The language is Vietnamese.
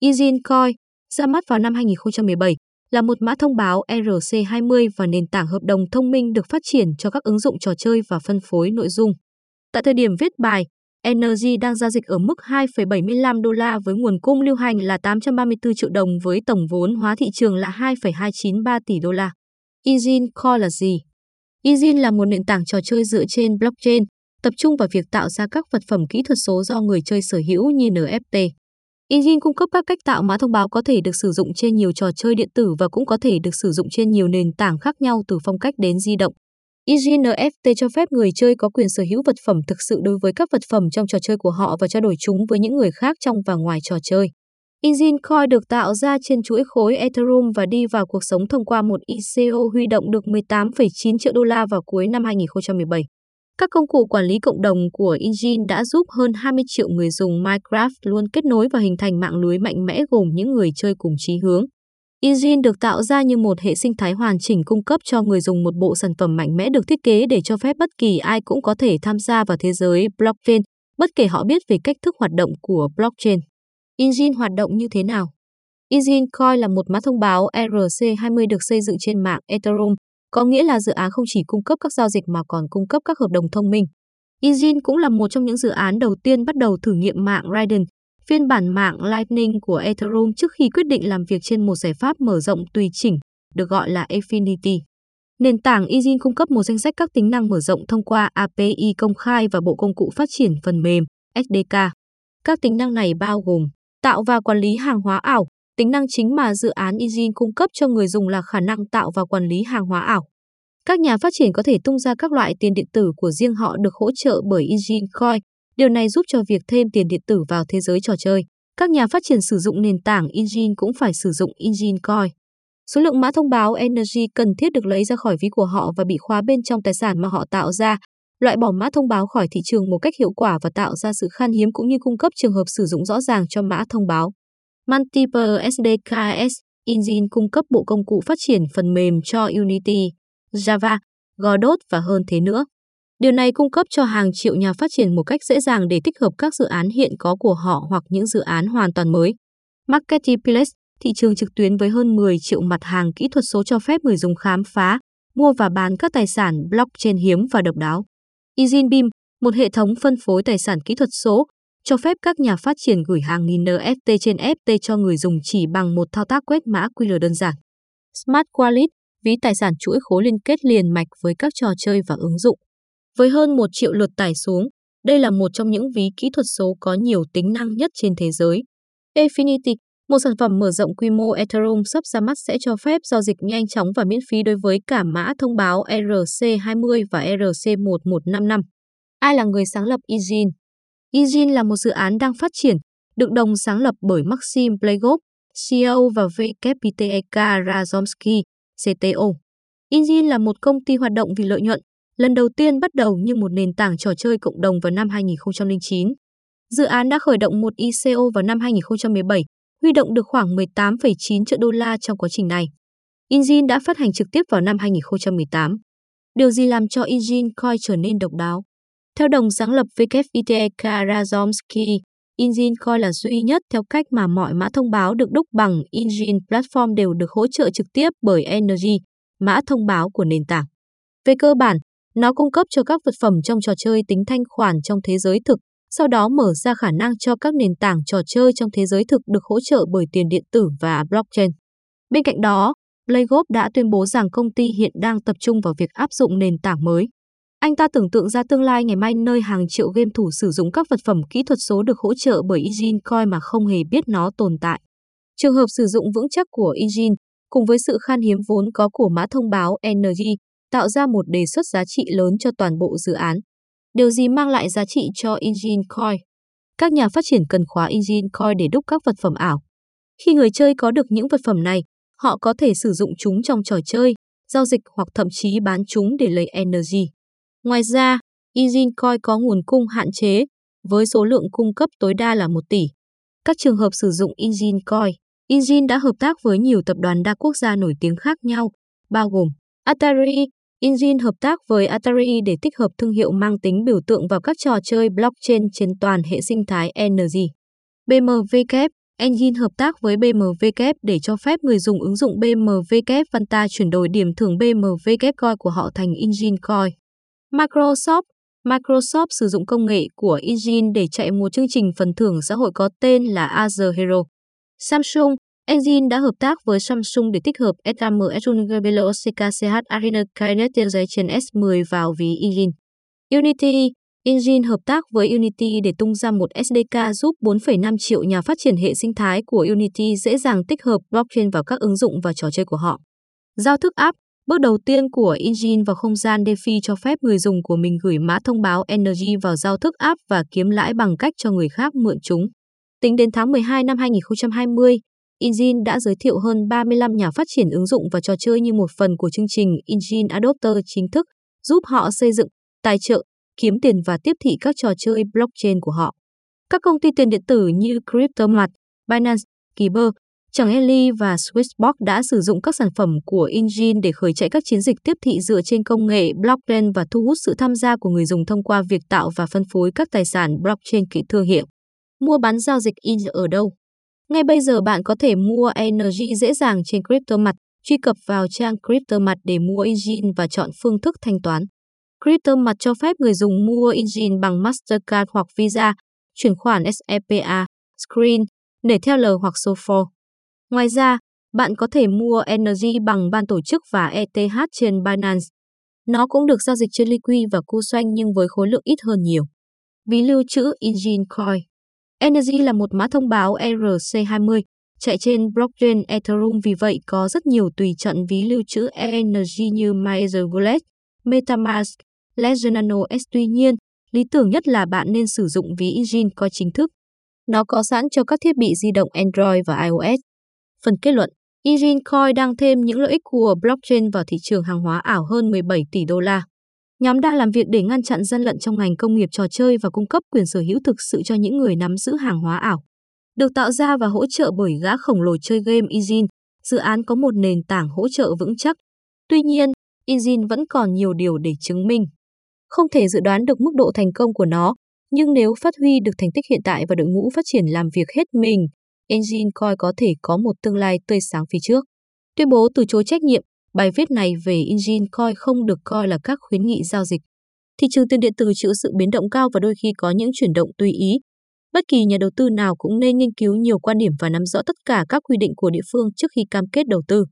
Engine Coin, ra mắt vào năm 2017, là một mã thông báo ERC20 và nền tảng hợp đồng thông minh được phát triển cho các ứng dụng trò chơi và phân phối nội dung. Tại thời điểm viết bài, Energy đang giao dịch ở mức 2,75 đô la với nguồn cung lưu hành là 834 triệu đồng với tổng vốn hóa thị trường là 2,293 tỷ đô la. Engine Core là gì? Ezin là một nền tảng trò chơi dựa trên blockchain, tập trung vào việc tạo ra các vật phẩm kỹ thuật số do người chơi sở hữu như NFT. Engine cung cấp các cách tạo mã thông báo có thể được sử dụng trên nhiều trò chơi điện tử và cũng có thể được sử dụng trên nhiều nền tảng khác nhau từ phong cách đến di động. Engine NFT cho phép người chơi có quyền sở hữu vật phẩm thực sự đối với các vật phẩm trong trò chơi của họ và trao đổi chúng với những người khác trong và ngoài trò chơi. Engine Coin được tạo ra trên chuỗi khối Ethereum và đi vào cuộc sống thông qua một ICO huy động được 18,9 triệu đô la vào cuối năm 2017. Các công cụ quản lý cộng đồng của Engine đã giúp hơn 20 triệu người dùng Minecraft luôn kết nối và hình thành mạng lưới mạnh mẽ gồm những người chơi cùng chí hướng. Engine được tạo ra như một hệ sinh thái hoàn chỉnh cung cấp cho người dùng một bộ sản phẩm mạnh mẽ được thiết kế để cho phép bất kỳ ai cũng có thể tham gia vào thế giới blockchain, bất kể họ biết về cách thức hoạt động của blockchain. Engine hoạt động như thế nào? Engine Coin là một mã thông báo ERC20 được xây dựng trên mạng Ethereum, có nghĩa là dự án không chỉ cung cấp các giao dịch mà còn cung cấp các hợp đồng thông minh. Engine cũng là một trong những dự án đầu tiên bắt đầu thử nghiệm mạng Raiden, phiên bản mạng Lightning của Ethereum trước khi quyết định làm việc trên một giải pháp mở rộng tùy chỉnh, được gọi là Affinity. Nền tảng Engine cung cấp một danh sách các tính năng mở rộng thông qua API công khai và bộ công cụ phát triển phần mềm SDK. Các tính năng này bao gồm tạo và quản lý hàng hóa ảo, tính năng chính mà dự án Engine cung cấp cho người dùng là khả năng tạo và quản lý hàng hóa ảo. Các nhà phát triển có thể tung ra các loại tiền điện tử của riêng họ được hỗ trợ bởi Engine Coin, Điều này giúp cho việc thêm tiền điện tử vào thế giới trò chơi. Các nhà phát triển sử dụng nền tảng Engine cũng phải sử dụng Engine Coin. Số lượng mã thông báo Energy cần thiết được lấy ra khỏi ví của họ và bị khóa bên trong tài sản mà họ tạo ra, loại bỏ mã thông báo khỏi thị trường một cách hiệu quả và tạo ra sự khan hiếm cũng như cung cấp trường hợp sử dụng rõ ràng cho mã thông báo. Multiple SDKs Engine cung cấp bộ công cụ phát triển phần mềm cho Unity, Java, Godot và hơn thế nữa. Điều này cung cấp cho hàng triệu nhà phát triển một cách dễ dàng để tích hợp các dự án hiện có của họ hoặc những dự án hoàn toàn mới. Marketplace, thị trường trực tuyến với hơn 10 triệu mặt hàng kỹ thuật số cho phép người dùng khám phá, mua và bán các tài sản blockchain hiếm và độc đáo. EasyBeam, một hệ thống phân phối tài sản kỹ thuật số, cho phép các nhà phát triển gửi hàng nghìn NFT trên FT cho người dùng chỉ bằng một thao tác quét mã QR đơn giản. Smart Wallet, ví tài sản chuỗi khối liên kết liền mạch với các trò chơi và ứng dụng. Với hơn 1 triệu lượt tải xuống, đây là một trong những ví kỹ thuật số có nhiều tính năng nhất trên thế giới. Affinity, một sản phẩm mở rộng quy mô Ethereum sắp ra mắt sẽ cho phép giao dịch nhanh chóng và miễn phí đối với cả mã thông báo ERC20 và ERC1155. Ai là người sáng lập Engine? Engine là một dự án đang phát triển, được đồng sáng lập bởi Maxim Plegov, CEO và VKPTEK Razomsky, CTO. Engine là một công ty hoạt động vì lợi nhuận, lần đầu tiên bắt đầu như một nền tảng trò chơi cộng đồng vào năm 2009. Dự án đã khởi động một ICO vào năm 2017, huy động được khoảng 18,9 triệu đô la trong quá trình này. Injin đã phát hành trực tiếp vào năm 2018. Điều gì làm cho Injin Coin trở nên độc đáo? Theo đồng sáng lập WITEK Karazomsky, Engine Coin là duy nhất theo cách mà mọi mã thông báo được đúc bằng Engine Platform đều được hỗ trợ trực tiếp bởi Energy, mã thông báo của nền tảng. Về cơ bản, nó cung cấp cho các vật phẩm trong trò chơi tính thanh khoản trong thế giới thực, sau đó mở ra khả năng cho các nền tảng trò chơi trong thế giới thực được hỗ trợ bởi tiền điện tử và blockchain. Bên cạnh đó, Playgop đã tuyên bố rằng công ty hiện đang tập trung vào việc áp dụng nền tảng mới. Anh ta tưởng tượng ra tương lai ngày mai nơi hàng triệu game thủ sử dụng các vật phẩm kỹ thuật số được hỗ trợ bởi Ijin Coin mà không hề biết nó tồn tại. Trường hợp sử dụng vững chắc của Ijin cùng với sự khan hiếm vốn có của mã thông báo Energy tạo ra một đề xuất giá trị lớn cho toàn bộ dự án. Điều gì mang lại giá trị cho Ijin Coin? Các nhà phát triển cần khóa Ijin Coin để đúc các vật phẩm ảo. Khi người chơi có được những vật phẩm này, họ có thể sử dụng chúng trong trò chơi, giao dịch hoặc thậm chí bán chúng để lấy energy. Ngoài ra, Engine Coin có nguồn cung hạn chế, với số lượng cung cấp tối đa là 1 tỷ. Các trường hợp sử dụng Engine Coin Engine đã hợp tác với nhiều tập đoàn đa quốc gia nổi tiếng khác nhau, bao gồm Atari, Engine hợp tác với Atari để tích hợp thương hiệu mang tính biểu tượng vào các trò chơi blockchain trên toàn hệ sinh thái Energy. BMWK, Engine hợp tác với BMW Kép để cho phép người dùng ứng dụng BMW Kép Vanta chuyển đổi điểm thưởng BMW Kép Coin của họ thành Engine Coin. Microsoft Microsoft sử dụng công nghệ của Engine để chạy một chương trình phần thưởng xã hội có tên là Azure Hero. Samsung Engine đã hợp tác với Samsung để tích hợp SAM Etron CH Arena Kinetic trên S10 vào ví Engine. Unity Engine hợp tác với Unity để tung ra một SDK giúp 4,5 triệu nhà phát triển hệ sinh thái của Unity dễ dàng tích hợp blockchain vào các ứng dụng và trò chơi của họ. Giao thức app Bước đầu tiên của Engine vào không gian DeFi cho phép người dùng của mình gửi mã thông báo Energy vào giao thức app và kiếm lãi bằng cách cho người khác mượn chúng. Tính đến tháng 12 năm 2020, Engine đã giới thiệu hơn 35 nhà phát triển ứng dụng và trò chơi như một phần của chương trình Engine Adopter chính thức, giúp họ xây dựng, tài trợ, kiếm tiền và tiếp thị các trò chơi blockchain của họ. Các công ty tiền điện tử như CryptoMart, Binance, Kyber, Chẳng Eli và Swissbox đã sử dụng các sản phẩm của Engine để khởi chạy các chiến dịch tiếp thị dựa trên công nghệ blockchain và thu hút sự tham gia của người dùng thông qua việc tạo và phân phối các tài sản blockchain kỹ thương hiệu. Mua bán giao dịch in ở đâu? Ngay bây giờ bạn có thể mua Energy dễ dàng trên CryptoMart. Truy cập vào trang CryptoMart để mua Engine và chọn phương thức thanh toán. CryptoMart cho phép người dùng mua Engine bằng Mastercard hoặc Visa, chuyển khoản SEPA, Screen, để theo lời hoặc SOFR. Ngoài ra, bạn có thể mua Energy bằng ban tổ chức và ETH trên Binance. Nó cũng được giao dịch trên Liqui và Kucoin nhưng với khối lượng ít hơn nhiều. Ví lưu trữ Engine Coin Energy là một mã thông báo ERC20 chạy trên blockchain Ethereum vì vậy có rất nhiều tùy chọn ví lưu trữ Energy như Mazer Wallet, MetaMask, Ledger Nano S. Tuy nhiên, lý tưởng nhất là bạn nên sử dụng ví Engine Coin chính thức. Nó có sẵn cho các thiết bị di động Android và iOS. Phần kết luận, Engine Coin đang thêm những lợi ích của blockchain vào thị trường hàng hóa ảo hơn 17 tỷ đô la. Nhóm đang làm việc để ngăn chặn gian lận trong ngành công nghiệp trò chơi và cung cấp quyền sở hữu thực sự cho những người nắm giữ hàng hóa ảo. Được tạo ra và hỗ trợ bởi gã khổng lồ chơi game Engine, dự án có một nền tảng hỗ trợ vững chắc. Tuy nhiên, Engine vẫn còn nhiều điều để chứng minh. Không thể dự đoán được mức độ thành công của nó, nhưng nếu phát huy được thành tích hiện tại và đội ngũ phát triển làm việc hết mình, Engine coi có thể có một tương lai tươi sáng phía trước. Tuyên bố từ chối trách nhiệm, bài viết này về Engine coi không được coi là các khuyến nghị giao dịch. Thị trường tiền điện tử chịu sự biến động cao và đôi khi có những chuyển động tùy ý. Bất kỳ nhà đầu tư nào cũng nên nghiên cứu nhiều quan điểm và nắm rõ tất cả các quy định của địa phương trước khi cam kết đầu tư.